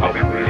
Okay.